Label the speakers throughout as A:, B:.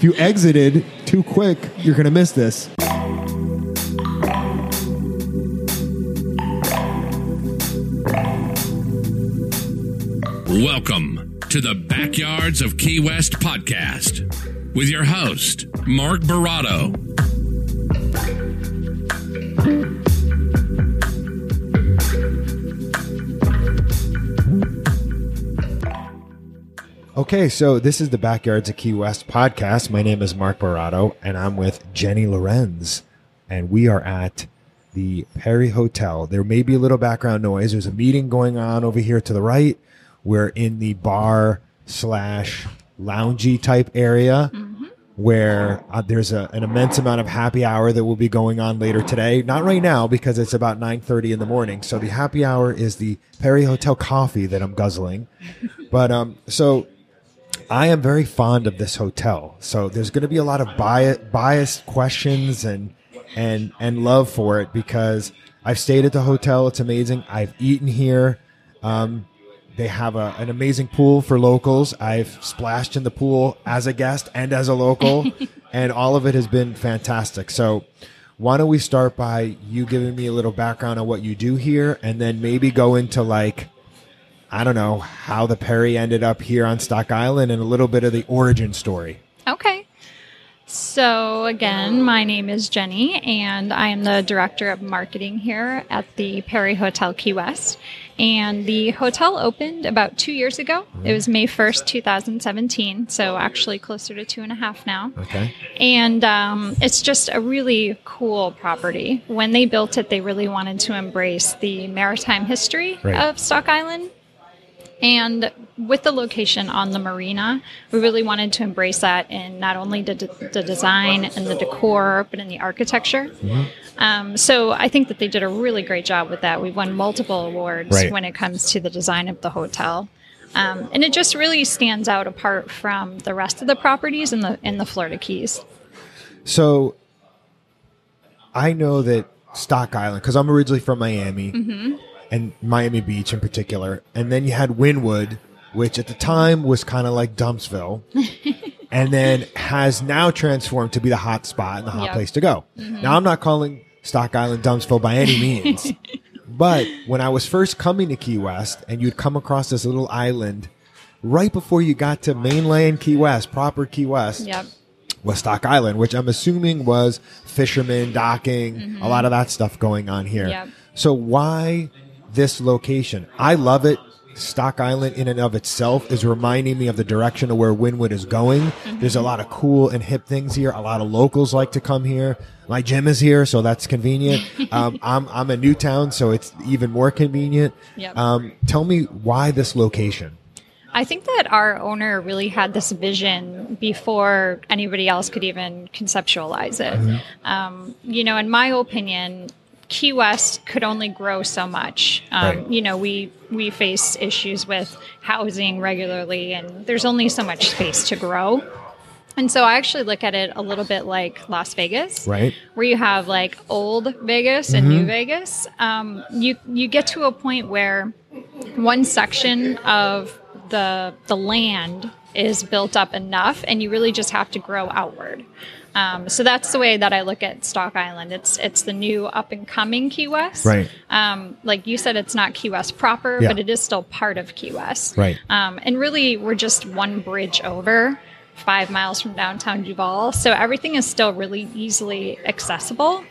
A: if you exited too quick, you're going to miss this.
B: Welcome to the Backyards of Key West podcast with your host, Mark Baratto.
A: Okay, so this is the Backyards of Key West podcast. My name is Mark Baratto, and I'm with Jenny Lorenz, and we are at the Perry Hotel. There may be a little background noise. There's a meeting going on over here to the right. We're in the bar slash loungy type area where uh, there's a, an immense amount of happy hour that will be going on later today. Not right now because it's about 9:30 in the morning. So the happy hour is the Perry Hotel coffee that I'm guzzling. But um, so I am very fond of this hotel. So there's going to be a lot of bias, biased questions and and and love for it because I've stayed at the hotel. It's amazing. I've eaten here. Um, they have a, an amazing pool for locals. I've splashed in the pool as a guest and as a local, and all of it has been fantastic. So, why don't we start by you giving me a little background on what you do here, and then maybe go into like, I don't know, how the Perry ended up here on Stock Island and a little bit of the origin story.
C: Okay. So, again, my name is Jenny, and I am the director of marketing here at the Perry Hotel Key West. And the hotel opened about two years ago. It was May 1st, 2017, so actually closer to two and a half now.
A: Okay.
C: And um, it's just a really cool property. When they built it, they really wanted to embrace the maritime history
A: Right.
C: of Stock Island. And with the location on the marina, we really wanted to embrace that in not only the, the design and the decor, but in the architecture. Um, so I think that they did a really great job with that. We've won multiple awards
A: Right.
C: when it comes to the design of the hotel. Um, and it just really stands out apart from the rest of the properties in the in the Florida Keys.
A: So I know that Stock Island, because I'm originally from Miami and Miami Beach in particular, and then you had Wynwood, which at the time was kind of like Dumpsville, and then has now transformed to be the hot spot and the hot
C: Yep.
A: place to go. Mm-hmm. Now I'm not calling Stock Island Dumpsville by any means, but when I was first coming to Key West, and you'd come across this little island. Right before you got to mainland Key West, proper Key West,
C: Yep.
A: was Stock Island, which I'm assuming was fishermen docking, a mm-hmm. lot of that stuff going on here.
C: Yep.
A: So why this location? I love it. Stock Island in and of itself is reminding me of the direction of where Wynwood is going. There's a lot of cool and hip things here. A lot of locals like to come here. My gym is here, so that's convenient. um, I'm I'm in Newtown, so it's even more convenient.
C: Yep.
A: Um, tell me why this location?
C: I think that our owner really had this vision before anybody else could even conceptualize it. Um, you know, in my opinion, Key West could only grow so much. Um,
A: Right.
C: You know, we we face issues with housing regularly, and there's only so much space to grow. And so I actually look at it a little bit like Las Vegas,
A: Right.
C: Where you have like old Vegas and new Vegas. Um, you you get to a point where one section of the the land is built up enough, and you really just have to grow outward. Um, so that's the way that I look at Stock Island. It's it's the new up and coming Key West.
A: Right.
C: Um, like you said, it's not Key West proper,
A: Yeah.
C: but it is still part of Key West.
A: Right.
C: Um, and really, we're just one bridge over, five miles from downtown Duval. So everything is still really easily accessible.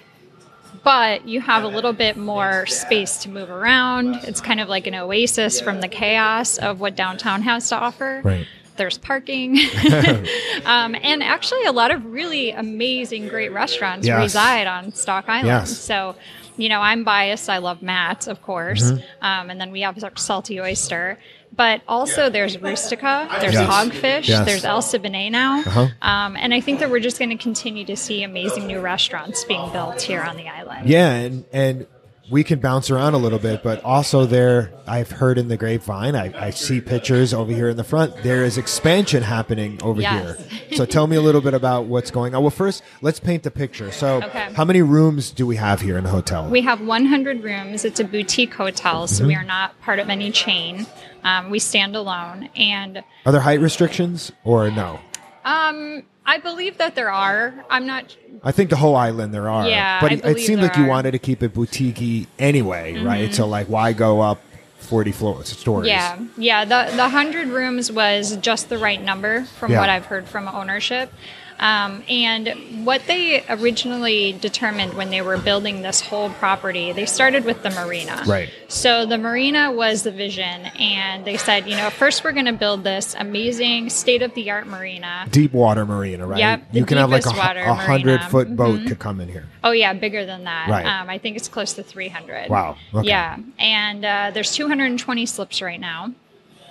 C: But you have a little bit more space to move around. It's kind of like an oasis from the chaos of what downtown has to offer.
A: Right.
C: There's parking. um, and actually, a lot of really amazing, great restaurants
A: Yes.
C: reside on Stock Island.
A: Yes.
C: So, you know, I'm biased. I love Matt, of course.
A: Mm-hmm.
C: Um, and then we have salty oyster. But also, there's Roostica, there's
A: Yes.
C: Hogfish,
A: Yes.
C: there's El Siboney now.
A: Uh-huh.
C: Um, and I think that we're just going to continue to see amazing new restaurants being built here on the island.
A: Yeah, and and we can bounce around a little bit, but also there, I've heard in the grapevine, I, I see pictures over here in the front. There is expansion happening over
C: Yes.
A: here. So tell me a little bit about what's going on. Well, first, let's paint the picture. So,
C: Okay.
A: how many rooms do we have here in the hotel?
C: We have 100 rooms. It's a boutique hotel, so we are not part of any chain. Um, we stand alone. And
A: Are there height restrictions or no?
C: um, I believe that there are. I'm not.
A: I think the whole island there are.
C: Yeah,
A: but
C: I
A: it, it seemed like you
C: are. Mm-hmm.
A: wanted to keep it boutique anyway, right? So like, why go up forty floors stories?
C: Yeah, yeah. The the hundred rooms was just the right number from
A: Yeah.
C: what I've heard from ownership. Um, and what they originally determined when they were building this whole property, they started with the marina.
A: Right.
C: So the marina was the vision, and they said, you know, first we're going to build this amazing state of the art marina.
A: Deep water marina, right?
C: Yep,
A: you can have like a,
C: deepest water
A: hu- a hundred foot boat
C: Mhm.
A: to come in here.
C: Oh yeah, bigger than that.
A: Right.
C: Um, I think it's close to 300.
A: Wow, okay.
C: Yeah, and uh, there's 220 slips right now,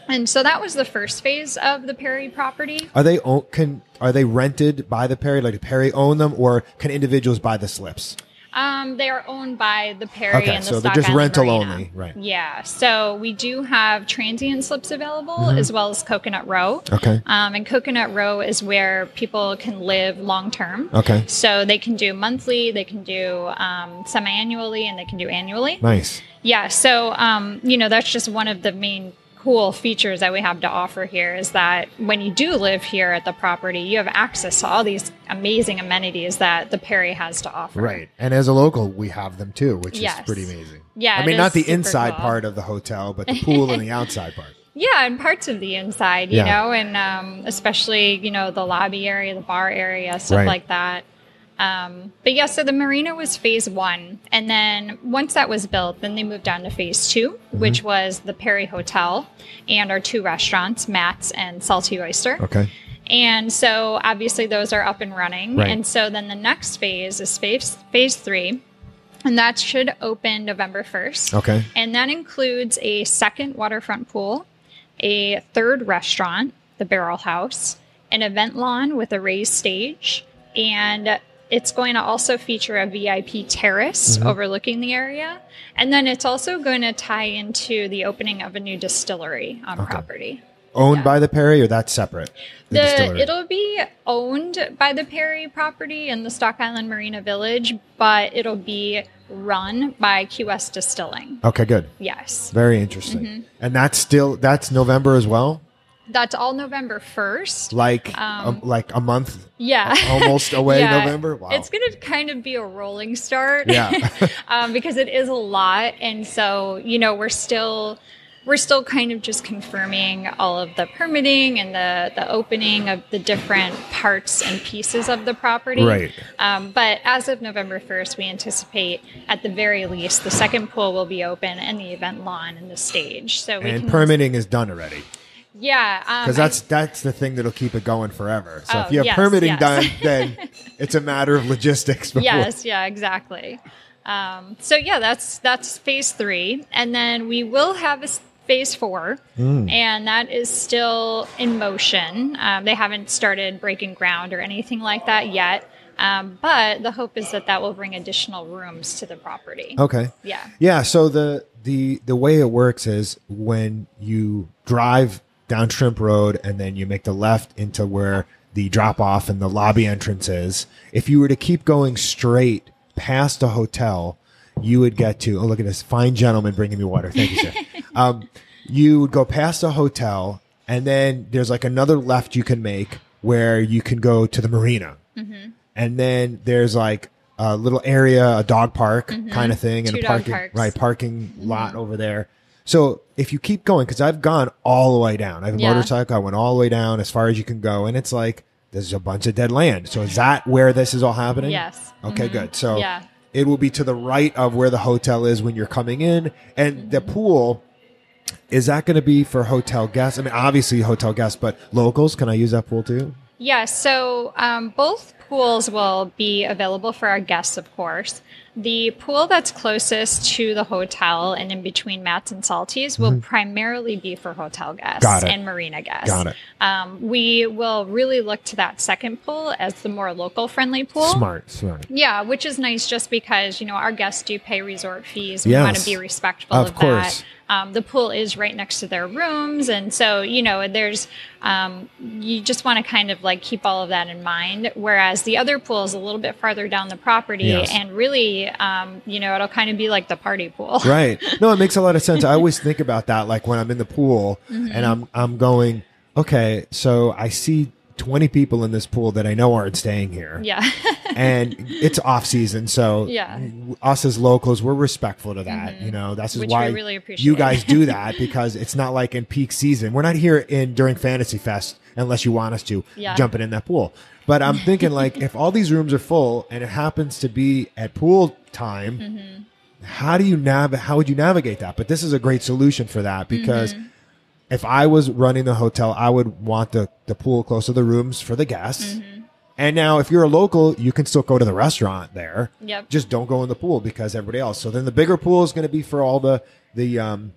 C: and so that was the first phase of the Perry property.
A: Are they own, can are they rented by the Perry? Like, do Perry own them, or can individuals buy the slips?
C: Um, they are owned by the Perry
A: Okay,
C: and the
A: so they're just
C: Island
A: rental
C: Marina.
A: only, right.
C: Yeah, so we do have transient slips available as well as Coconut Row.
A: Mm-hmm. Okay.
C: Um, and Coconut Row is where people can live long term.
A: Okay.
C: So they can do monthly, they can do um, semi annually, and they can do annually.
A: Nice.
C: Yeah, so um, you know that's just one of the main cool features that we have to offer here is that when you do live here at the property, you have access to all these amazing amenities that the Perry has to offer.
A: Right. And as a local, we have them too, which
C: Yes.
A: is pretty amazing.
C: Yeah,
A: I mean, not the inside
C: cool.
A: part of the hotel, but the pool and the outside part.
C: Yeah, and parts of the inside, you
A: Yeah.
C: know, and um, especially you know the lobby area, the bar area, stuff
A: Right.
C: like that. Um, but yeah, so the marina was phase one, and then once that was built, then they moved on to phase 2
A: Mm-hmm.
C: which was the Perry Hotel and our two restaurants, Matt's and Salty Oyster.
A: Okay.
C: And so obviously those are up and running.
A: Right.
C: And so then the next phase is phase phase three. And that should open November 1st.
A: Okay.
C: And that includes a second waterfront pool, a third restaurant, the Barrel House, an event lawn with a raised stage, and it's going to also feature a VIP terrace
A: Mm-hmm.
C: overlooking the area. And then it's also going to tie into the opening of a new distillery on property.
A: Owned
C: Yeah.
A: by the Perry, or that's separate?
C: The,
A: distillery?
C: it'll be owned by the Perry property in the Stock Island Marina Village, but it'll be run by West Distilling.
A: Okay, good.
C: Yes.
A: Very interesting.
C: Mm-hmm.
A: And that's still that's November as well.
C: That's all November 1st.
A: Like
C: Um,
A: um, like a month
C: Yeah.
A: almost away
C: Yeah.
A: November. Wow.
C: It's going to kind of be a rolling start.
A: Yeah.
C: um, because it is a lot. And so, you know, we're still. We're still kind of just confirming all of the permitting and the, the opening of the different parts and pieces of the property.
A: Right.
C: Um, but as of November 1st, we anticipate at the very least the second pool will be open and the event lawn and the stage. So we
A: and permitting is done already
C: Yeah, um,
A: because that's that's the thing that'll keep it going forever. So
C: Oh,
A: if you have
C: yes,
A: permitting
C: yes.
A: done, then it's a matter of logistics. Before.
C: Yes, yeah, exactly. Um, so yeah, that's that's phase three, and then we will have a phase four,
A: Hmm.
C: and that is still in motion. Um, they haven't started breaking ground or anything like that yet, um, but the hope is that that will bring additional rooms to the property.
A: Okay.
C: Yeah.
A: Yeah. So the the the way it works is when you drive down Shrimp Road and then you make the left into where the drop off and the lobby entrance is. If you were to keep going straight past the hotel, you would get to. Oh, look at this fine gentleman bringing me water. Thank you, sir. um, you would go past the hotel, and then there's like another left you can make where you can go to the marina and then there's like a little area, a dog park kind of thing, and
C: Mm-hmm. Two
A: a parking.
C: Mm-hmm.
A: right parking lot over there. So if you keep going, because I've gone all the way down, I have a
C: Yeah.
A: motorcycle. I went all the way down as far as you can go, and it's like there's a bunch of dead land. So is that where this is all happening?
C: Yes.
A: Okay, good. So
C: Yeah.
A: it will be to the right of where the hotel is when you're coming in, and the pool. Is that going to be for hotel guests? I mean, obviously hotel guests, but locals. Can I use that pool too?
C: Yeah, so um, both pools will be available for our guests, of course. The pool that's closest to the hotel and in between Matt's and Salty's will primarily be for hotel guests
A: Mm-hmm.
C: And marina guests.
A: Got it.
C: Um, we will really look to that second pool as the more local friendly pool.
A: Smart, smart.
C: Yeah, which is nice just because, you know, our guests do pay resort fees. We
A: Yes.
C: want to be respectful
A: Of
C: of,
A: course.
C: that. Um, the pool is right next to their rooms. And so, you know, there's, um, you just want to kind of like keep all of that in mind. Whereas the other pool is a little bit farther down the property
A: Yes.
C: and really, um, you know, it'll kind of be like the party pool.
A: right no it makes a lot of sense i always think about that like when i'm in the pool
C: Mm-hmm.
A: and i'm i'm going okay so i see 20 people in this pool that I know aren't staying here.
C: Yeah.
A: and it's off season, so
C: Yeah.
A: us as locals, we're respectful to that. You know, that's
C: Mm-hmm.
A: Why
C: really appreciate.
A: you guys do that because it's not like in peak season. We're not here in during Fantasy Fest unless you want us to
C: Yeah.
A: jumping in that pool. But I'm thinking like if all these rooms are full and it happens to be at pool time,
C: Mm-hmm.
A: how do you nav? How would you navigate that? But this is a great solution for that because.
C: Mm-hmm.
A: If I was running the hotel, I would want the, the pool close to the rooms for the guests.
C: Mm-hmm.
A: And now, if you're a local, you can still go to the restaurant there.
C: Yep.
A: Just don't go in the pool because everybody else. So then the bigger pool is going to be for all the the um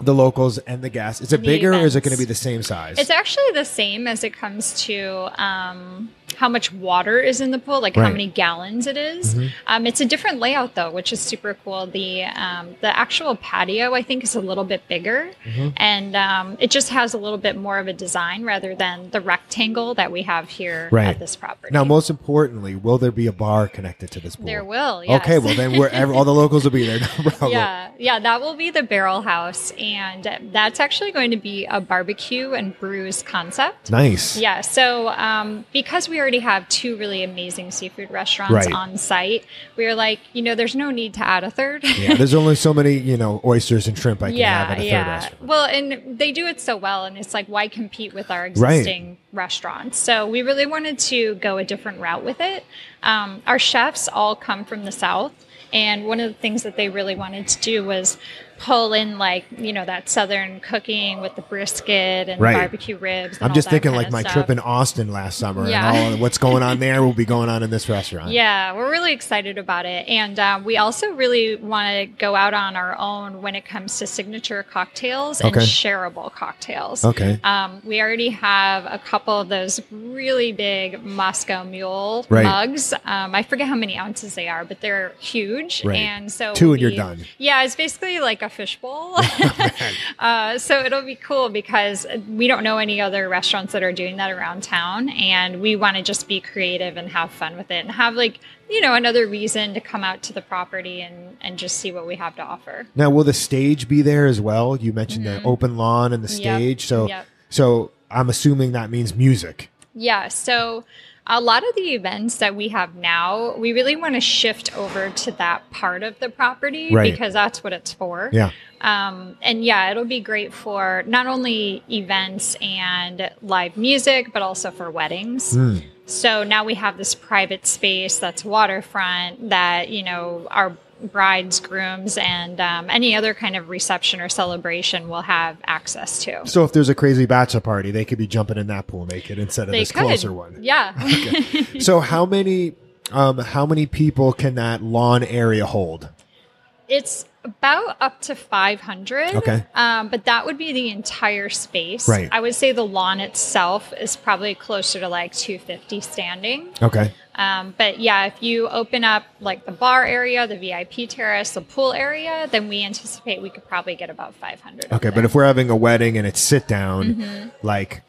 A: the locals and the guests. Is it
C: The
A: bigger or is it going to be the same size?
C: It's actually the same as it comes to um, how much water is in the pool, like how
A: Right. Mm-hmm.
C: many gallons it is. Um, it's a different layout though, which is super cool. The um, the actual patio I think is a little bit bigger,
A: Mm-hmm.
C: and um, it just has a little bit more of a design rather than the rectangle that we have here
A: Right.
C: at this property.
A: now, most importantly, will there be a bar connected to this pool?
C: there will. Yes.
A: Okay, well then, wherever all the locals will be there. No problem.
C: Yeah, yeah, that will be the Barrel House, and that's actually going to be a barbecue and brews concept.
A: Nice.
C: Yeah, so um, because we already have two really amazing seafood restaurants
A: Right.
C: on site, we were like, you know, there's no need to add a third.
A: Yeah, there's only so many, you know, oysters and shrimp I can have at a third restaurant.
C: Well, and they do it so well, and it's like, why compete with our existing restaurants? So we really wanted to go a different route with it. Um, our chefs all come from the South, and one of the things that they really wanted to do was pull in like you know that southern cooking with the brisket and
A: Right.
C: barbecue ribs.
A: I'm just thinking like my
C: stuff.
A: trip in Austin last summer
C: Yeah.
A: and all what's going on there will be going on in this restaurant.
C: Yeah, we're really excited about it. And um, we also really want to go out on our own when it comes to signature cocktails and
A: Okay.
C: shareable cocktails.
A: Okay.
C: Um, we already have a couple of those really big Moscow Mule
A: Right.
C: mugs. Um, I forget how many ounces they are, but they're huge.
A: Right.
C: And so
A: Two and you're done.
C: Yeah, it's basically like a fishbowl. uh, so it'll be cool because we don't know any other restaurants that are doing that around town, and we want to just be creative and have fun with it and have like you know another reason to come out to the property and and just see what we have to offer.
A: Now, will the stage be there as well? You mentioned the open lawn and the
C: Mm-hmm. Yep.
A: stage. So,
C: Yep.
A: so I'm assuming that means music.
C: Yeah, so a lot of the events that we have now, we really want to shift over to that part of the property
A: Right.
C: because that's what it's for.
A: Yeah.
C: Um, and yeah, it'll be great for not only events and live music, but also for weddings.
A: Hmm.
C: So now we have this private space that's waterfront that, you know, our brides, grooms, and um, any other kind of reception or celebration will have access to.
A: So, if there's a crazy bachelor party, they could be jumping in that pool naked instead of
C: They
A: this
C: could.
A: closer one.
C: Yeah.
A: So, how many, um, how many people can that lawn area hold?
C: It's about up to 500.
A: Okay.
C: Um, but that would be the entire space.
A: Right.
C: I would say the lawn itself is probably closer to like 250 standing.
A: Okay.
C: Um, but yeah, if you open up like the bar area, the VIP terrace, the pool area, then we anticipate we could probably get about 500.
A: Okay, but if we're having a wedding and it's sit down,
C: Mm-hmm.
A: like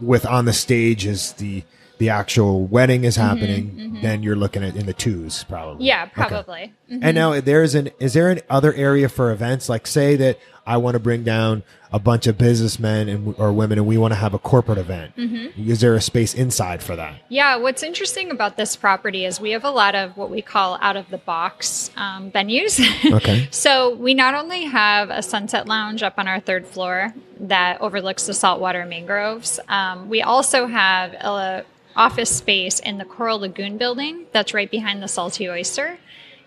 A: with on the stage is the the actual wedding is
C: Mm-hmm,
A: happening, then you're looking at in the twos probably.
C: yeah,
A: Okay.
C: probably. Mhm.
A: And now there's an is there an other area for events? Like say that I want to bring down a bunch of businessmen and or women and we want to have a corporate event.
C: Mm-hmm.
A: Is there a space inside for that?
C: Yeah, what's interesting about this property is we have a lot of what we call out of the box um, venues.
A: Okay.
C: so we not only have a sunset lounge up on our third floor that overlooks the saltwater mangroves, um, we also have a office space in the Coral Lagoon building that's right behind the Salty Oyster.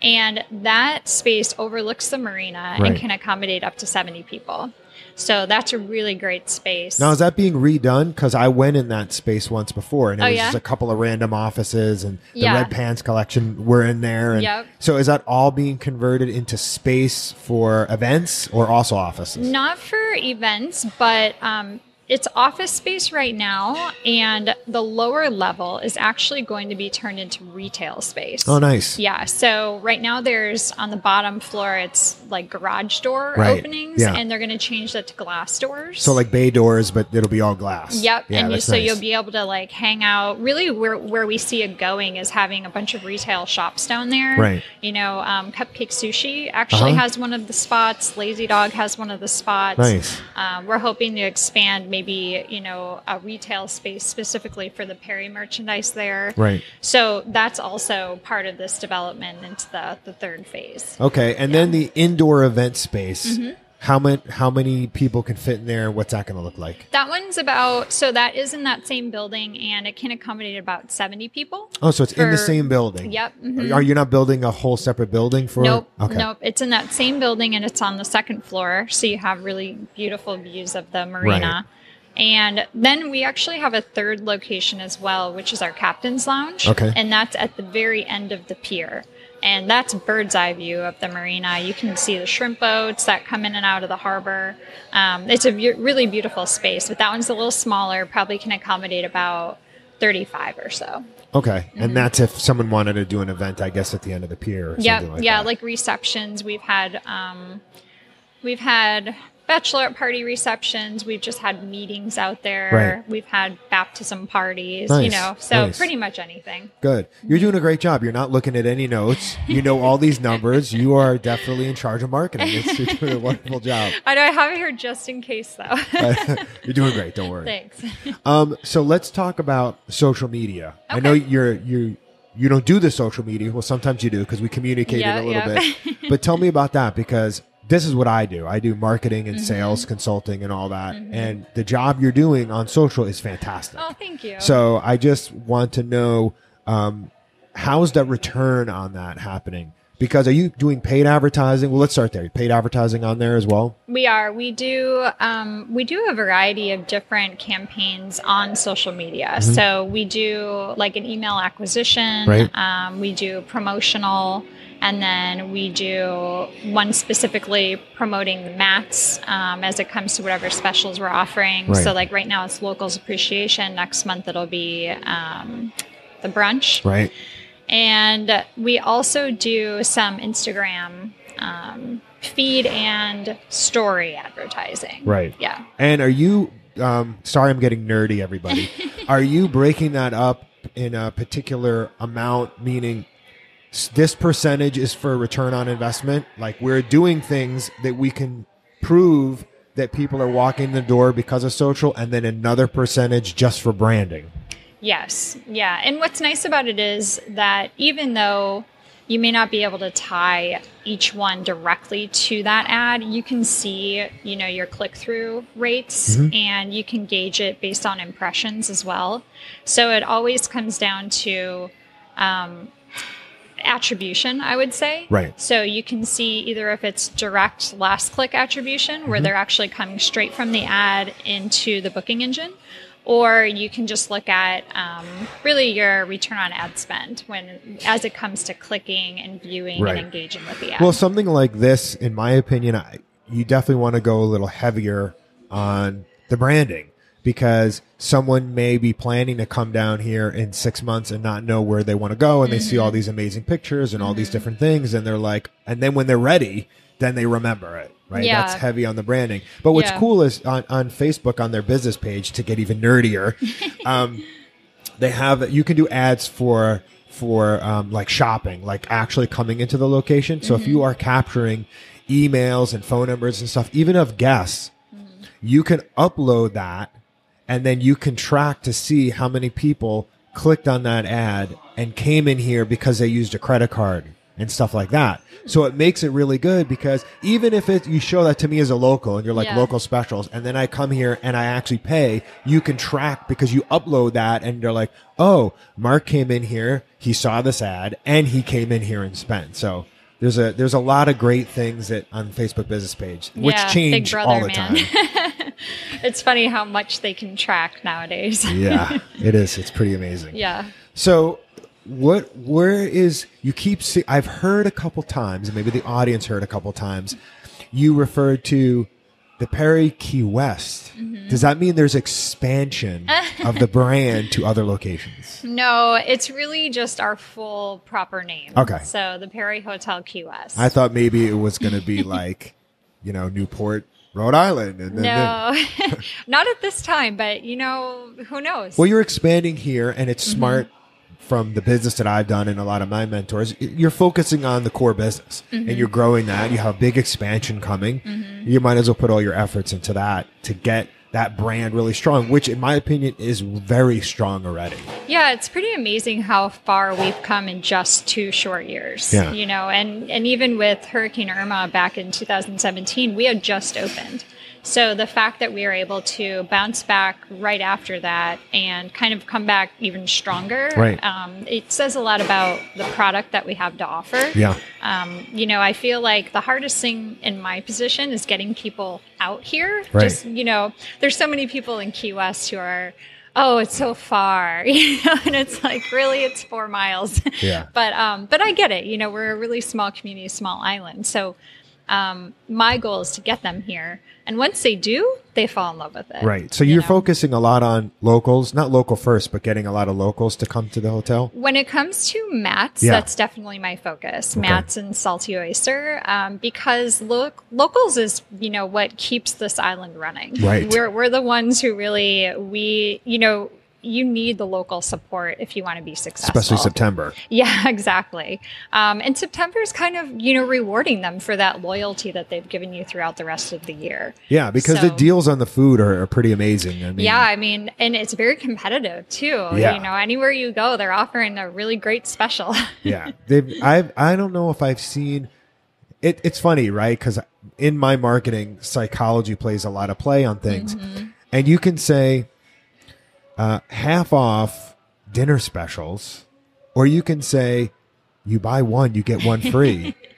C: And that space overlooks the marina
A: Right.
C: and can accommodate up to 70 people. So that's a really great space.
A: Now is that being redone? Because I went in that space once before, and it
C: Oh,
A: was
C: yeah?
A: just a couple of random offices, and the
C: Yeah.
A: Red Pants collection were in there. And
C: Yep.
A: So is that all being converted into space for events or also offices?
C: Not for events, but um, it's office space right now, and the lower level is actually going to be turned into retail space.
A: Oh, nice.
C: Yeah. So right now, there's on the bottom floor, it's like garage door
A: Right.
C: openings,
A: Yeah.
C: and they're going to change that to glass doors.
A: So like bay doors, but it'll be all glass.
C: Yep,
A: Yeah,
C: and you, so
A: nice.
C: you'll be able to like hang out. Really, where where we see it going is having a bunch of retail shops down there.
A: Right.
C: You know, um, Cupcake Sushi actually
A: Uh-huh.
C: has one of the spots. Lazy Dog has one of the spots.
A: Nice.
C: Um, we're hoping to expand maybe you know a retail space specifically for the Perry merchandise there.
A: Right.
C: So that's also part of this development into the the third phase.
A: Okay, and then the indoor event space.
C: Mm-hmm.
A: How many how many people can fit in there? What's that going to look like?
C: That one's about so that is in that same building and it can accommodate about seventy people.
A: Oh, so it's in the same building.
C: Yep, mhm.
A: Are you not building a whole separate building for?
C: Nope,
A: Okay.
C: nope. It's in that same building and it's on the second floor, so you have really beautiful views of the marina. And then we actually have a third location as well, which is our captain's lounge.
A: Okay.
C: And that's at the very end of the pier. And that's bird's eye view of the marina. You can see the shrimp boats that come in and out of the harbor. Um, it's a be- really beautiful space, but that one's a little smaller, probably can accommodate about 35 or so.
A: Okay, and that's if someone wanted to do an event, I guess, at the end of the pier. Or
C: yeah
A: like
C: yeah
A: that.
C: like receptions we've had um we've had bachelorette party receptions we've just had meetings out there
A: Right.
C: we've had baptism parties you know so
A: nice.
C: pretty much anything
A: Good. You're doing a great job. You're not looking at any notes. You know all these numbers. You are definitely in charge of marketing. It's, you're doing a wonderful job.
C: i know i have it here just in case though
A: you're doing great. Don't worry.
C: thanks
A: Um, so let's talk about social media. I know you're you you don't do the social media. Well, sometimes you do because we communicate
C: Yeah,
A: it a little
C: yeah.
A: bit. But tell me about that because this is what I do. I do marketing
C: Mm-hmm.
A: and sales consulting and all that. And the job you're doing on social is fantastic.
C: oh thank you
A: So I just want to know um, how's the return on that happening? Because are you doing paid advertising? Well, let's start there. Paid advertising on there as well.
C: We are. We do. Um, we do a variety of different campaigns on social media. So we do like an email acquisition.
A: Right.
C: Um, we do promotional, and then we do one specifically promoting the Matt's um, as it comes to whatever specials we're offering.
A: Right.
C: So like right now it's locals appreciation. Next month it'll be um, the brunch.
A: Right.
C: And we also do some Instagram um, feed and story advertising.
A: Right.
C: Yeah.
A: And are you? Um, sorry, I'm getting nerdy. Everybody, are you breaking that up in a particular amount? Meaning, this percentage is for return on investment. Like we're doing things that we can prove that people are walking the door because of social, and then another percentage just for branding.
C: Yes. Yeah. And what's nice about it is that even though you may not be able to tie each one directly to that ad, you can see, you know, your click through rates and you can gauge it based on impressions as well. So it always comes down to um, attribution, I would say.
A: Right.
C: So you can see either if it's direct last click attribution, where they're actually coming straight from the ad into the booking engine, or you can just look at um, really your return on ad spend when as it comes to clicking and viewing
A: Right.
C: and engaging with the ad.
A: Well, something like this, in my opinion, I, you definitely want to go a little heavier on the branding because someone may be planning to come down here in six months and not know where they want to go, and they see
C: Mm-hmm.
A: all these amazing pictures and all these different things, and they're like, and then when they're ready, then they remember it. Right,
C: Yeah.
A: that's heavy on the branding. But what's
C: Yeah.
A: cool is on, on Facebook on their business page to get even nerdier, um, they have you can do ads for for um, like shopping like actually coming into the location so if you are capturing emails and phone numbers and stuff even of guests you can upload that and then you can track to see how many people clicked on that ad and came in here because they used a credit card and stuff like that so it makes it really good because even if it you show that to me as a local and you're like
C: Yeah.
A: local specials and then I come here and I actually pay, you can track because you upload that and you're like, oh, Mark came in here, he saw this ad and he came in here and spent. So there's a there's a lot of great things that on Facebook business page which
C: Yeah,
A: change
C: Brother,
A: all the
C: man.
A: time.
C: it's funny how much they can track nowadays.
A: yeah, it is. It's pretty amazing.
C: yeah.
A: So what where is you keep see I've heard a couple times and maybe the audience heard a couple times you referred to the Perry Key West.
C: Mm-hmm.
A: Does that mean there's expansion of the brand to other locations?
C: No, it's really just our full proper name.
A: Okay.
C: So the Perry Hotel Key West.
A: I thought maybe it was going to be like, you know, Newport, Rhode Island and then
C: no, not at this time, but you know, who knows?
A: Well, you're expanding here, and it's
C: Mm-hmm.
A: smart from the business that I've done and a lot of my mentors. You're focusing on the core business
C: Mm-hmm.
A: and you're growing that. You have a big expansion coming. You might as well put all your efforts into that to get that brand really strong, which in my opinion is very strong already.
C: Yeah, it's pretty amazing how far we've come in just two short years.
A: Yeah.
C: You know, and and even with Hurricane Irma back in 2017, we had just opened. So the fact that we were able to bounce back right after that and kind of come back even stronger,
A: Right.
C: um, it says a lot about the product that we have to offer.
A: Yeah.
C: Um, you know, I feel like the hardest thing in my position is getting people out here.
A: Right.
C: Just, you know, there's so many people in Key West who are, oh, it's so far, you know, and it's like, really, it's four miles.
A: Yeah.
C: but, um, but I get it. You know, we're a really small community, small island. So, um, my goal is to get them here. And once they do, they fall in love with it.
A: Right. So
C: you
A: you're
C: know?
A: focusing a lot on locals, not local first, but getting a lot of locals to come to the hotel.
C: When it comes to Matt's,
A: Yeah.
C: that's definitely my focus. Matt's and salty oyster, um, because lo- locals is you know what keeps this island running.
A: Right.
C: We're we're the ones who really we you know you need the local support if you want to be successful.
A: Especially September.
C: Yeah, exactly. Um, and September is kind of you know rewarding them for that loyalty that they've given you throughout the rest of the year.
A: Yeah, because the deals on the food are, are pretty amazing. I mean,
C: Yeah, I mean, and it's very competitive too.
A: Yeah.
C: You know, anywhere you go, they're offering a really great special.
A: yeah. They've, I I don't know if I've seen it. It's funny, right? Because in my marketing, psychology plays a lot of play on things,
C: Mm-hmm.
A: and you can say uh, half off dinner specials, or you can say you buy one, you get one free.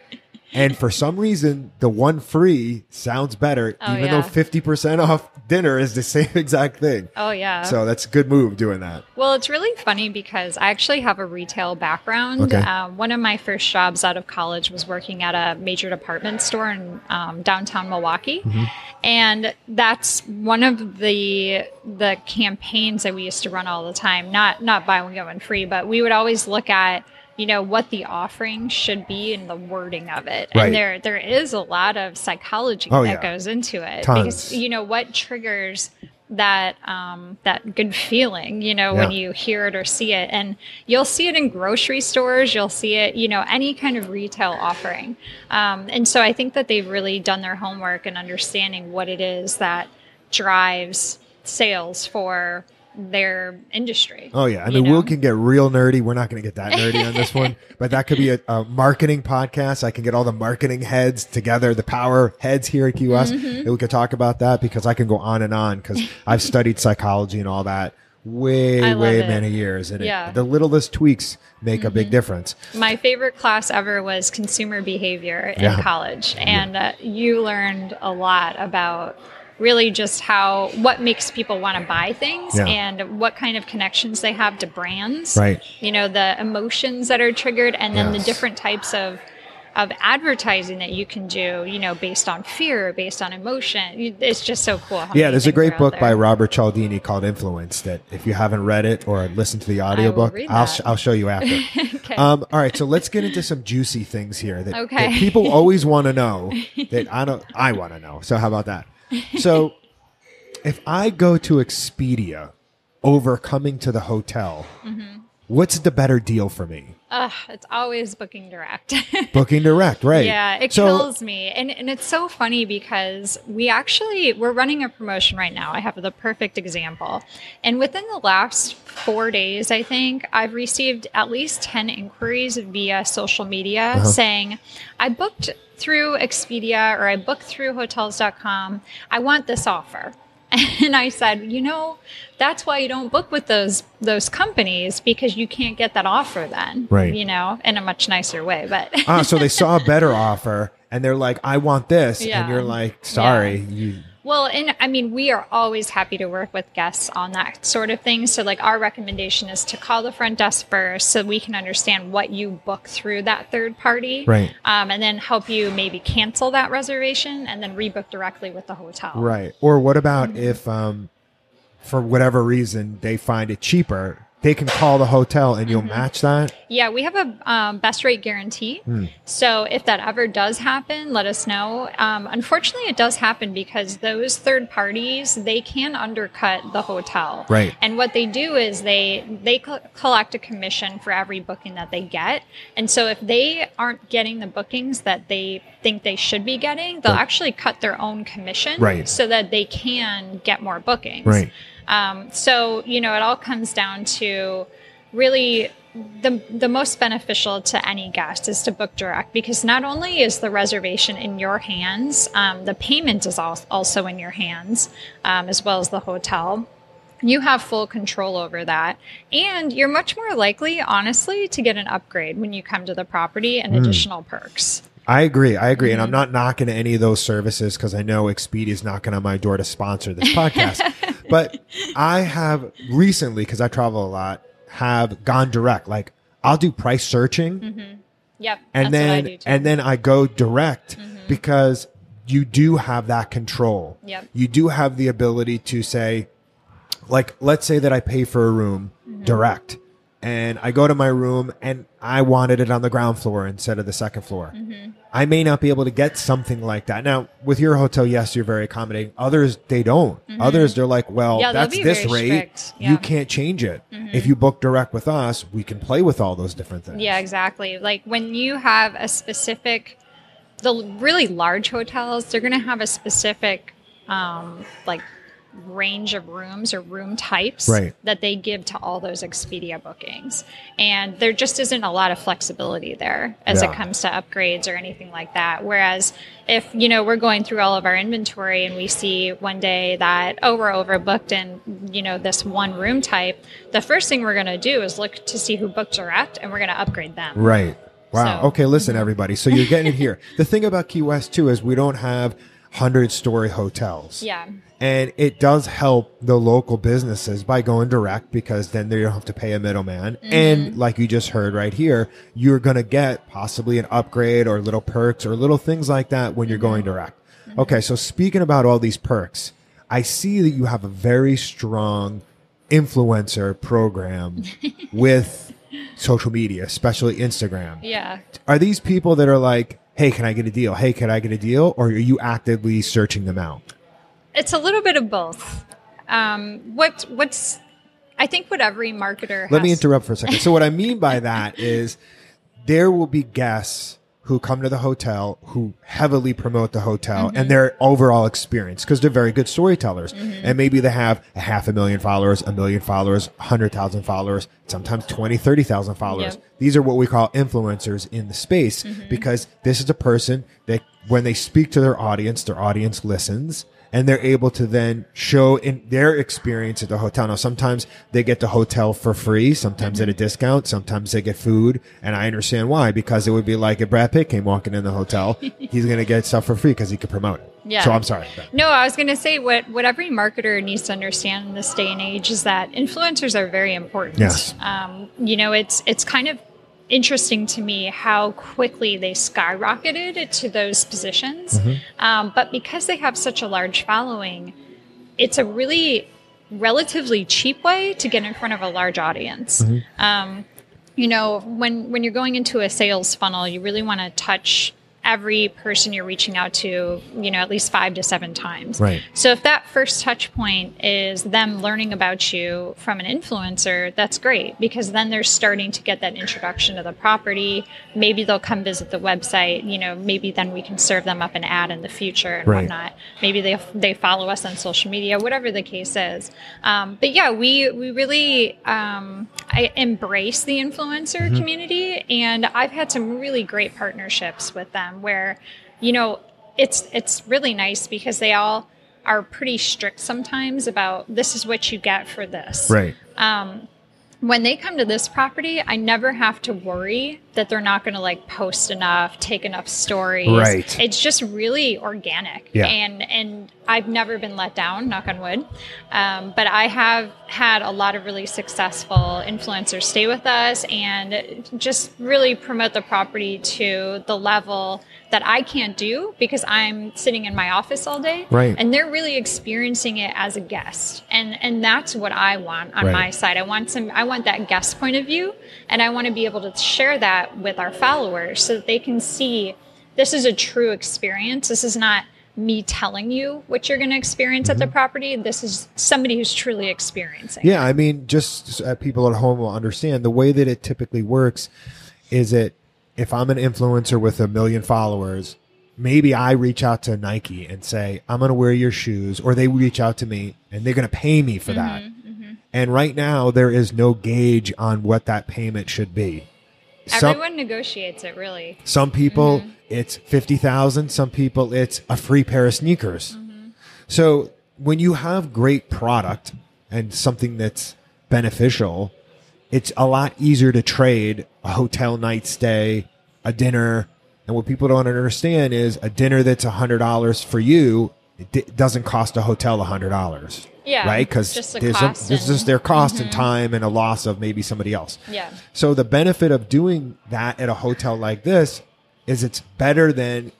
A: And for some reason, the one free sounds better,
C: Oh,
A: even
C: yeah.
A: though fifty percent off dinner is the same exact thing.
C: oh yeah.
A: So that's a good move doing that.
C: Well, it's really funny because I actually have a retail background.
A: Okay.
C: Um, one of my first jobs out of college was working at a major department store in um, downtown Milwaukee,
A: Mm-hmm.
C: and that's one of the the campaigns that we used to run all the time. Not not buy one get one free, but we would always look at you know what the offering should be and the wording of it.
A: Right.
C: And there there is a lot of psychology
A: Oh,
C: that
A: yeah.
C: goes into it
A: Tons.
C: because you know what triggers that um, that good feeling, you know, when you hear it or see it, and you'll see it in grocery stores. You'll see it, you know, any kind of retail offering. Um, and so I think that they've really done their homework and understanding what it is that drives sales for their industry.
A: Oh yeah, I mean,
C: know?
A: we can get real nerdy. We're not going to get that nerdy on this one, but that could be a, a marketing podcast. I can get all the marketing heads together, the power heads here at Key West,
C: Mm-hmm.
A: and we could talk about that because I can go on and on because I've studied psychology and all that way, way
C: it.
A: many years, and
C: Yeah. Mm-hmm.
A: the littlest tweaks make a big difference.
C: My favorite class ever was consumer behavior in
A: Yeah.
C: college, and uh, you learned a lot about really just how what makes people want to buy things
A: Yeah.
C: and what kind of connections they have to brands.
A: Right.
C: You know the emotions that are triggered, and then
A: Yes.
C: the different types of of advertising that you can do. You know, based on fear, based on emotion. It's just so cool.
A: Yeah, there's a great book by. Robert Cialdini called Influence that if you haven't read it or listened to the audiobook, I'll, sh- I'll show you after.
C: Okay.
A: um, all right, so let's get into some juicy things here that,
C: Okay.
A: that people always want to know that I don't I want to know. So how about that? So if I go to Expedia over coming to the hotel,
C: Mm-hmm.
A: what's the better deal for me?
C: Ugh, it's always booking direct.
A: Booking direct, right?
C: Yeah, it
A: so,
C: kills me. And and it's so funny because we actually we're running a promotion right now. I have the perfect example. And within the last 4 days, I think, I've received at least 10 inquiries via social media
A: Uh-huh.
C: saying, "I booked through Expedia or I booked through hotels.com. I want this offer." And I said, you know, that's why you don't book with those those companies because you can't get that offer then.
A: Right.
C: You know, in a much nicer way. But
A: ah, so they saw a better offer and they're like, I want this.
C: Yeah.
A: And you're like, sorry, you
C: Well, and I mean, we are always happy to work with guests on that sort of thing. So, like, our recommendation is to call the front desk first so we can understand what you book through that third party.
A: Right.
C: Um, and then help you maybe cancel that reservation and then rebook directly with the hotel.
A: Right. Or what about if, um, for whatever reason, they find it cheaper they can call the hotel and you'll match that.
C: Yeah, we have a um, best rate guarantee.
A: Hmm.
C: So if that ever does happen, let us know. Um, unfortunately, it does happen because those third parties they can undercut the hotel.
A: Right.
C: And what they do is they they co- collect a commission for every booking that they get. And so if they aren't getting the bookings that they think they should be getting, they'll
A: Right.
C: actually cut their own commission
A: Right.
C: so that they can get more bookings.
A: Right.
C: Um, so you know, it all comes down to really the the most beneficial to any guest is to book direct because not only is the reservation in your hands, um, the payment is also in your hands, um, as well as the hotel. You have full control over that, and you're much more likely, honestly, to get an upgrade when you come to the property and additional perks.
A: I agree. I agree.
C: Mm-hmm.
A: And I'm not knocking any of those services because I know Expedia is knocking on my door to sponsor this podcast. but I have recently, because I travel a lot, have gone direct. Like I'll do price searching
C: Yep,
A: and
C: Mm-hmm. what I
A: then.
C: Mm-hmm.
A: and then I go direct because you do have that control.
C: Yep.
A: You do have the ability to say, like, let's say that I pay for a room
C: Mm-hmm.
A: direct, and I go to my room and I wanted it on the ground floor instead of the second floor.
C: Mm-hmm.
A: I may not be able to get something like that. Now, with your hotel, yes, you're very accommodating. Others, they don't. Others, they're like, well,
C: Mm-hmm. Yeah,
A: that's this rate.
C: strict.
A: You
C: Mm-hmm.
A: can't change it. If you book direct with us, we can play with all those different things.
C: Yeah, exactly. Like when you have a specific, the really large hotels, they're going to have a specific, um, like range of rooms or room types
A: Right.
C: that they give to all those Expedia bookings. And there just isn't a lot of flexibility there as
A: Yeah.
C: it comes to upgrades or anything like that. Whereas if, you know, we're going through all of our inventory and we see one day that, oh, we're overbooked in, you know, this one room type, the first thing we're going to do is look to see who booked direct and we're going to upgrade them.
A: Right. Wow.
C: So- mm-hmm.
A: okay, listen, everybody. So you're getting it here. The thing about Key West too is we don't have hundred story hotels.
C: Yeah.
A: And it does help the local businesses by going direct because then they don't have to pay a middleman.
C: Mm-hmm.
A: And like you just heard right here, you're going to get possibly an upgrade or little perks or little things like that when you're
C: Mm-hmm.
A: going direct. Okay. So speaking about all these perks, I see that you have a very strong influencer program with social media, especially Instagram.
C: Yeah.
A: Are these people that are like, Hey, can I get a deal? Hey, can I get a deal? Or are you actively searching them out?
C: It's a little bit of both. Um, what what's I think what every marketer
A: Let me interrupt for a second. So what I mean by that is there will be guests who come to the hotel who heavily promote the hotel
C: Mm-hmm.
A: and their overall experience because they're very good storytellers.
C: Mm-hmm.
A: And maybe they have a half a million followers, a million followers, 100,000 followers, sometimes 20, 30,000 followers.
C: Yep. Mm-hmm.
A: These are what we call influencers in the space because this is a person that when they speak to their audience, their audience listens and they're able to then show in their experience at the hotel. Now, sometimes they get the hotel for free, sometimes at a discount, sometimes they get food. And I understand why, because it would be like if Brad Pitt came walking in the hotel, he's going to get stuff for free because he could promote it.
C: Yeah.
A: So I'm sorry.
C: No, I was going to say what what every marketer needs to understand in this day and age is that influencers are very important.
A: Yes.
C: Um, you know, it's it's kind of interesting to me how quickly they skyrocketed to those positions. Um, but because they have such a large following, it's a really relatively cheap way to get in front of a large audience. Um, you know, when when you're going into a sales funnel, you really want to touch every person you're reaching out to, you know, at least five to seven times.
A: Right.
C: So if that first touch point is them learning about you from an influencer, that's great because then they're starting to get that introduction to the property. Maybe they'll come visit the website. You know, maybe then we can serve them up an ad in the future and
A: Right.
C: whatnot. Maybe they they follow us on social media, whatever the case is. Um, but yeah, we we really um, I embrace the influencer community, and I've had some really great partnerships with them where, you know, it's it's really nice because they all are pretty strict sometimes about this is what you get for this
A: Right.
C: Um, when they come to this property, I never have to worry that they're not going to like post enough, take enough stories.
A: Right.
C: It's just really organic.
A: Yeah.
C: And and I've never been let down, knock on wood. Um, but I have had a lot of really successful influencers stay with us and just really promote the property to the level that I can't do because I'm sitting in my office all day.
A: Right.
C: And they're really experiencing it as a guest. And and that's what I want on
A: Right.
C: my side. I want some I want that guest point of view and I want to be able to share that with our followers so that they can see this is a true experience. This is not me telling you what you're going to experience at the
A: Mm-hmm.
C: property. This is somebody who's truly experiencing.
A: Yeah, I mean, just so people at home will understand the way that it typically works is it if I'm an influencer with a million followers, maybe I reach out to Nike and say, I'm going to wear your shoes, or they reach out to me and they're going to pay me for mm-hmm, that. Mm-hmm. And right now, there is no gauge on what that payment should be. Some,
C: Everyone negotiates it really.
A: some people mm-hmm. it's 50,000, some people it's a free pair of sneakers. So when you have great product and something that's beneficial, it's a lot easier to trade a hotel night stay, a dinner. And what people don't understand is a dinner that's $100 for you it di- doesn't cost a hotel $100.
C: Yeah,
A: Right? Because
C: just the
A: there's, a-
C: cost
A: there's
C: Mm-hmm.
A: just their cost and time and a loss of maybe somebody else.
C: Yeah.
A: So the benefit of doing that at a hotel like this is it's better than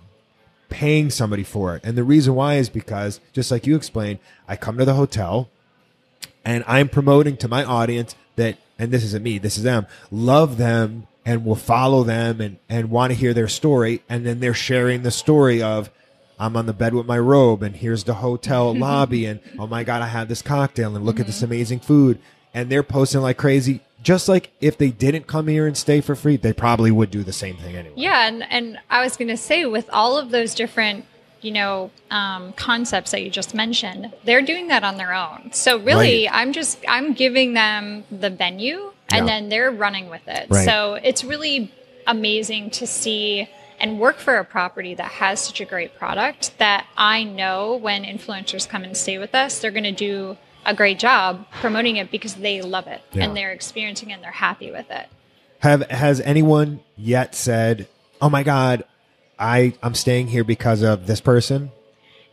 A: paying somebody for it. And the reason why is because just like you explained, I come to the hotel and I'm promoting to my audience that and this isn't me, this is them, love them and will follow them and and want to hear their story. And then they're sharing the story of I'm on the bed with my robe and here's the hotel lobby and oh my god I had this cocktail and look at this mm-hmm. amazing food. And they're posting like crazy. Just like if they didn't come here and stay for free they probably would do the same thing anyway.
C: Yeah, and and I was going to say with all of those different you know um, concepts that you just mentioned, they're doing that on their own. So really,
A: Right.
C: I'm just I'm giving them the venue, and
A: Yeah.
C: then they're running with it.
A: Right.
C: So it's really amazing to see and work for a property that has such a great product that I know when influencers come and stay with us, they're going to do a great job promoting it because they love it
A: Yeah.
C: and they're experiencing it and they're happy with it.
A: Have has anyone yet said, "Oh my God, I I'm staying here because of this person"?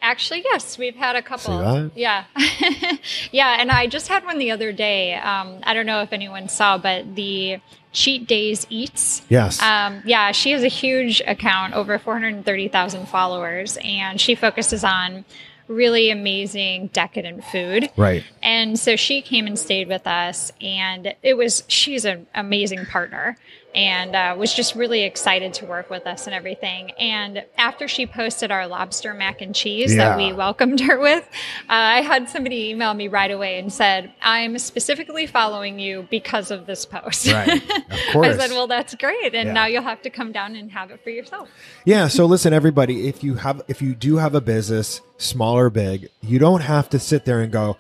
C: Actually, yes, we've had a couple. Yeah, yeah, and I just had one the other day. Um, I don't know if anyone saw, but the Cheat Days Eats.
A: Yes.
C: Um, yeah, she has a huge account, over 430,000 followers, and she focuses on really amazing decadent food.
A: Right.
C: And so she came and stayed with us, and it was she's an amazing partner, and uh, was just really excited to work with us and everything. And after she posted our lobster mac and cheese
A: Yeah.
C: that we welcomed her with, uh, I had somebody email me right away and said, "I'm specifically following you because of this post."
A: Right. Of course.
C: I said, "Well, that's great, and
A: Yeah.
C: now you'll have to come down and have it for yourself."
A: Yeah. So listen, everybody, if you have if you do have a business, small or big, you don't have to sit there and go,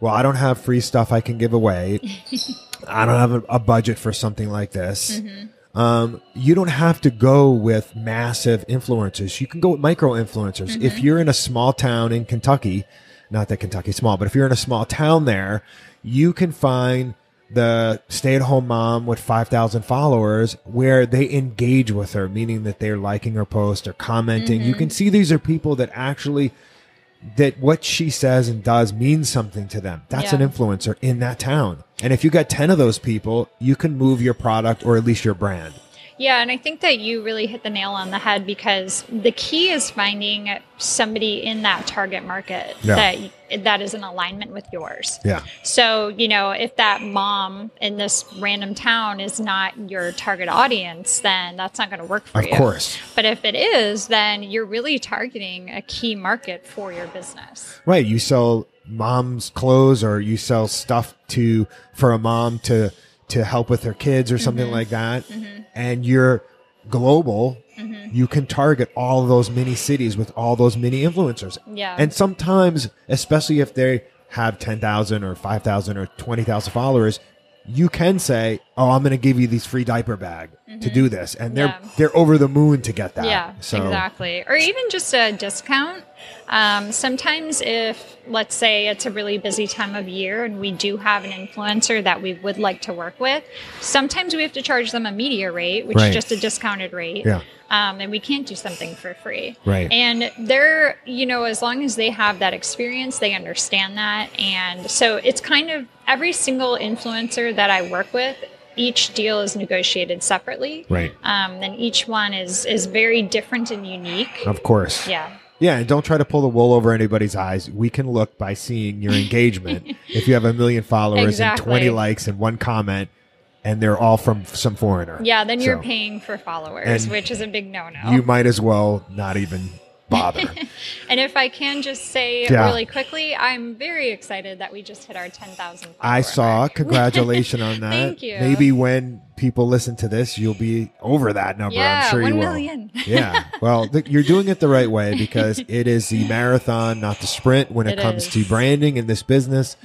A: "Well, I don't have free stuff I can give away. I don't have a, a budget for something like this." Mm-hmm. Um, you don't have to go with massive influencers. You can go with micro influencers. If mm-hmm. you're in a small town in Kentucky, not that Kentucky's small, but if you're in a small town there, you can find the stay-at-home mom with 5,000 followers where they engage with her, meaning that they're liking her post or commenting. You mm-hmm. can see these are people that actually that what she says and does means something to them. That's
C: Yeah.
A: an influencer in that town. And if you got 10 of those people, you can move your product or at least your brand.
C: Yeah, and I think that you really hit the nail on the head because the key is finding somebody in that target market
A: Yeah.
C: that that is in alignment with yours.
A: Yeah.
C: So, you know, if that mom in this random town is not your target audience, then that's not going to work for
A: Of
C: you.
A: Of course.
C: But if it is, then you're really targeting a key market for your business.
A: Right. You sell mom's clothes or you sell stuff to for a mom to to help with their kids or
C: Mm-hmm.
A: something like that. And you're global.
C: Mm-hmm.
A: You can target all of those mini cities with all those mini influencers.
C: Yeah.
A: And sometimes, especially if they have 10,000 or 5,000 or 20,000 followers, you can say, "Oh, I'm going to give you these free diaper bag to do this." And they're
C: Mm-hmm. Yeah.
A: they're over the moon to get that.
C: Yeah,
A: So
C: exactly. Or even just a discount Um, sometimes, if let's say it's a really busy time of year and we do have an influencer that we would like to work with, sometimes we have to charge them a media rate, which
A: Right.
C: is just a discounted rate.
A: Yeah.
C: Um, and we can't do something for free.
A: Right.
C: And they're, you know, as long as they have that experience, they understand that. And so it's kind of every single influencer that I work with, each deal is negotiated separately.
A: Right.
C: Um, and each one is is very different and unique.
A: Of course.
C: Yeah.
A: Yeah, and don't try to pull the wool over anybody's eyes. We can look by seeing your engagement. if you have a million followers
C: Exactly.
A: and 20 likes and one comment, and they're all from some foreigner.
C: Yeah, then you're
A: So,
C: paying for followers, which is a big no no.
A: You might as well not even bother.
C: And if I can just say
A: Yeah.
C: really quickly, I'm very excited that we just hit our 10,000
A: I saw.
C: mark.
A: Congratulations on that.
C: Thank you.
A: Maybe when people listen to this, you'll be over that number.
C: Yeah,
A: I'm sure you will.
C: million.
A: yeah. Well, th- you're doing it the right way because it is the marathon, not the sprint. When it,
C: It
A: comes to
C: is. Mm-hmm.
A: branding in this business,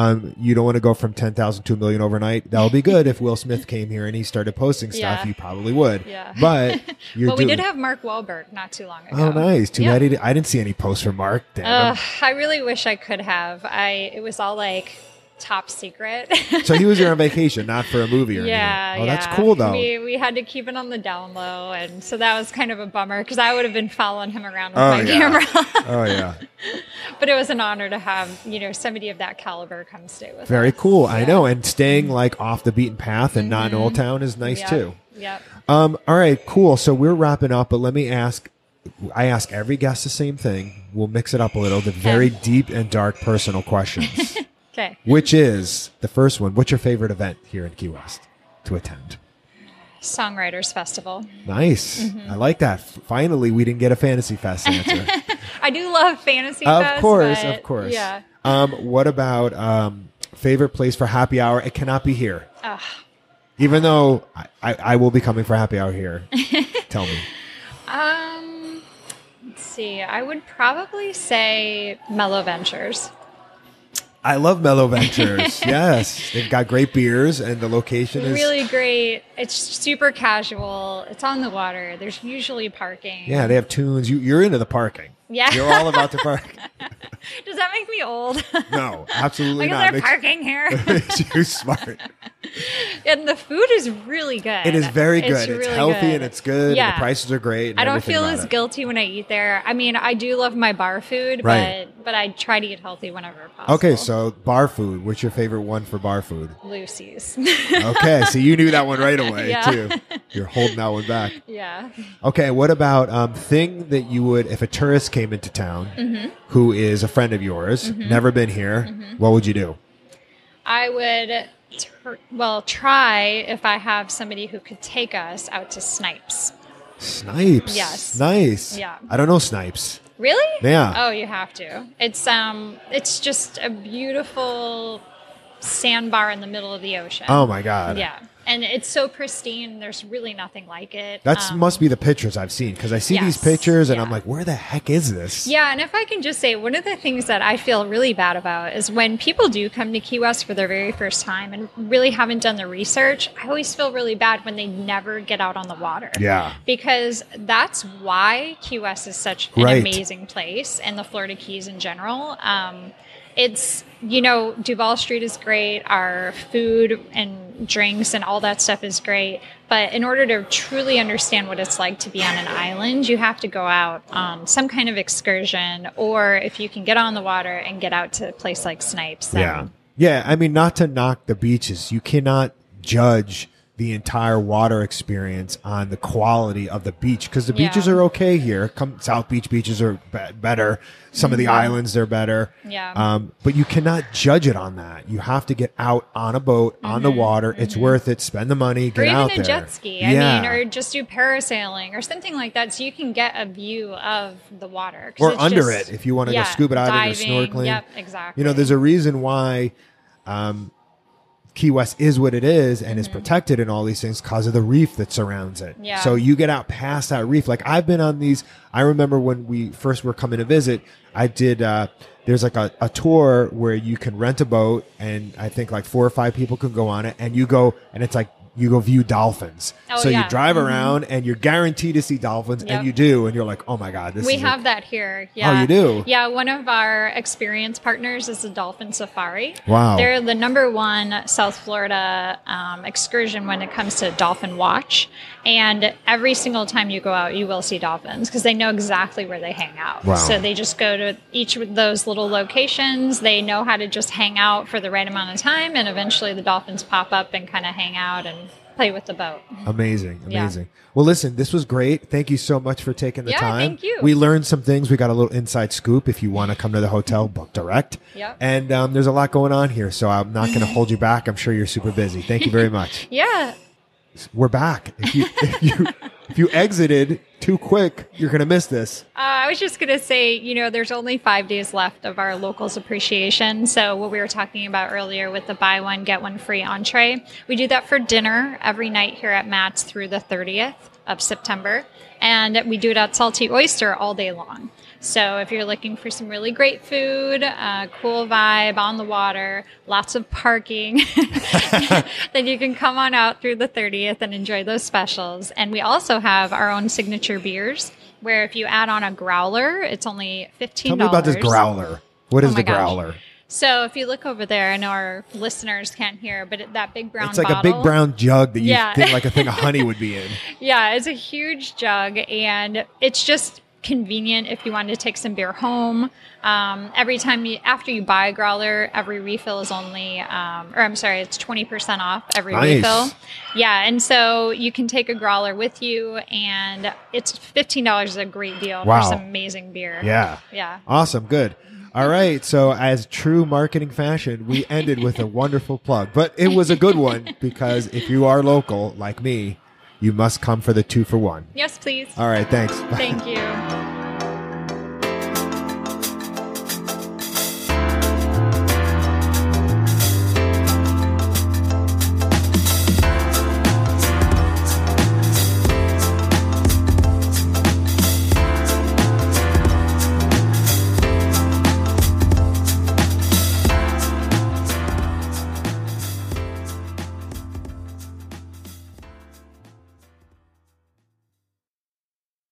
A: um, you don't want to go from ten thousand to a million overnight. That would be good if Will Smith came here and he started posting stuff.
C: Yeah.
A: You probably would.
C: Yeah.
A: But you're
C: But we
A: doing.
C: did have Mark Wahlberg not too long ago.
A: Oh, nice. Too bad he I didn't see any posts from Mark. Damn.
C: Ugh, I really wish I could have. I it was all like top secret.
A: so he was here on vacation, not for a movie or
C: yeah,
A: anything. Oh, that's cool though.
C: We we had to keep it on the down low, and so that was kind of a bummer because I would have been following him around with
A: Oh,
C: my
A: yeah.
C: camera.
A: oh yeah.
C: but it was an honor to have you know somebody of that caliber come stay with us.
A: Very
C: us.
A: cool. I know. And staying like off the beaten path and not in
C: Mm-hmm.
A: Old Town is nice
C: Yep,
A: too.
C: Yep.
A: Um, all right, cool. So we're wrapping up, but let me ask I ask every guest the same thing. We'll mix it up a little. The very deep and dark personal questions. Which is the first one. What's your favorite event here in Key West to attend?
C: Songwriters Festival.
A: Nice.
C: Mm-hmm.
A: I like that. Finally, we didn't get a Fantasy Fest answer.
C: I do love Fantasy
A: of
C: Fest,
A: course, of course.
C: Yeah.
A: Um, what about um, favorite place for happy hour? It cannot be here.
C: Ugh.
A: Even though I, I, I will be coming for happy hour here. Tell me.
C: Um, let's see. I would probably say Mellow Ventures.
A: I love Mellow Ventures. yes, they've got great beers, and the location is
C: Really great. It's super casual. It's on the water. There's usually parking.
A: yeah. They have tunes. You, you're into the parking.
C: Yeah.
A: you're all about the park.
C: Does that make me old?
A: No, absolutely
C: like,
A: not. Makes,
C: parking here?
A: you smart.
C: and the food is really good.
A: It is very good. It's,
C: really
A: healthy
C: good.
A: and it's good.
C: Yeah.
A: And the prices are great. and
C: I don't feel as
A: it.
C: guilty when I eat there. I mean, I do love my bar food,
A: Right.
C: but but I try to eat healthy whenever possible.
A: Okay, so bar food. What's your favorite one for bar food?
C: Lucy's.
A: Okay, so you knew that one right away
C: Yeah.
A: too. You're holding that one back.
C: yeah.
A: Okay, what about um, thing that you would if a tourist came into town
C: Mm-hmm.
A: who is a friend of yours, never been here, what would you do?
C: I would, tr- well, try if I have somebody who could take us out to Snipes.
A: Snipes.
C: Yes.
A: Nice.
C: Yeah.
A: I don't know Snipes.
C: Really?
A: Yeah.
C: Oh, you have to. It's um, it's just a beautiful sandbar in the middle of the ocean.
A: Oh my god.
C: Yeah, and it's so pristine. There's really nothing like it.
A: That
C: Um,
A: must be the pictures I've seen because I see these pictures and
C: yeah.
A: I'm like, where the heck is this?
C: Yeah, and if I can just say, one of the things that I feel really bad about is when people do come to Key West for their very first time and really haven't done the research, I always feel really bad when they never get out on the water.
A: Yeah.
C: Because that's why Key West is such an
A: Right.
C: amazing place and the Florida Keys in general. Um, it's, you know, Duval Street is great. Our food and drinks and all that stuff is great. But in order to truly understand what it's like to be on an island, you have to go out on some kind of excursion, or if you can get on the water and get out to a place like Snipes. Then
A: Yeah. Yeah. I mean, not to knock the beaches, you cannot judge the entire water experience on the quality of the beach because the
C: Yeah.
A: beaches are okay here. Come South Beach beaches are be- better. Some of the islands they're better.
C: Mm-hmm. Yeah.
A: Um, but you cannot judge it on that. You have to get out on a boat on the water. It's worth it. Spend the money. Get
C: Mm-hmm. or even
A: out
C: a
A: there.
C: jet ski. I
A: yeah.
C: mean, or just do parasailing or something like that, so you can get a view of the water.
A: or under
C: just-
A: it if you want to
C: yeah,
A: go scuba diving,
C: diving,
A: or snorkeling.
C: Yep, exactly.
A: You know, there's a reason why um, Key West is what it is and is protected in all these things because of the reef that surrounds it.
C: Mm-hmm. Yeah.
A: So you get out past that reef. Like I've been on these. I remember when we first were coming to visit. I did. Uh, there's like a, a tour where you can rent a boat, and I think like four or five people can go on it, and you go, and it's like you go view dolphins.
C: Oh,
A: so
C: yeah.
A: you drive
C: Mhm.
A: around and you're guaranteed to see dolphins,
C: Yep.
A: and you do, and you're like, oh my god, this
C: we
A: is a-
C: have that here. Yeah.
A: you do?
C: Yeah, one of our experience partners is the Dolphin Safari.
A: Wow.
C: They're the number one South Florida um, excursion when it comes to dolphin watch. And every single time you go out, you will see dolphins because they know exactly where they hang out.
A: Wow.
C: So they just go to each of those little locations. They know how to just hang out for the right amount of time. And eventually the dolphins pop up and kind of hang out and play with the boat.
A: Amazing,
C: Yeah.
A: amazing. Well, listen, this was great. Thank you so much for taking the
C: Yeah,
A: time.
C: thank you.
A: We learned some things. We got a little inside scoop. If you want to come to the hotel, book direct.
C: Yep.
A: And um, there's a lot going on here, so I'm not going to hold you back. I'm sure you're super busy. Thank you very much.
C: Yeah.
A: We're back. If you if you if you exited too quick, you're going to miss this.
C: Uh, I was just going to say, you know, there's only five days left of our locals appreciation. So, what we were talking about earlier with the buy one, get one free entree, we do that for dinner every night here at Matt's through the 30th of September. And we do it at Salty Oyster all day long. So, if you're looking for some really great food, uh, cool vibe on the water, lots of parking, then you can come on out through the 30th and enjoy those specials. And we also have our own signature beers where if you add on a growler, it's only $15.
A: Tell me about this growler. What is
C: Oh
A: the
C: gosh.
A: growler?
C: So if you look over there, I know our listeners can't hear, but it, that big brown
A: It's like a big brown jug that you
C: Yeah.
A: think like a thing of honey would be in.
C: Yeah, it's a huge jug, and it's just convenient if you want to take some beer home. Um, every time you, after you buy a growler, every refill is only, um, or I'm sorry, it's 20% off every
A: Nice.
C: refill. Yeah, and so you can take a growler with you, and it's $15 is a great deal
A: Wow.
C: for some amazing beer.
A: Yeah.
C: Yeah.
A: Awesome. Good. All right. So, as true marketing fashion, we ended with a wonderful plug, but it was a good one because if you are local like me, you must come for the two for one.
C: Yes, please.
A: All right. Thanks.
C: Thank you.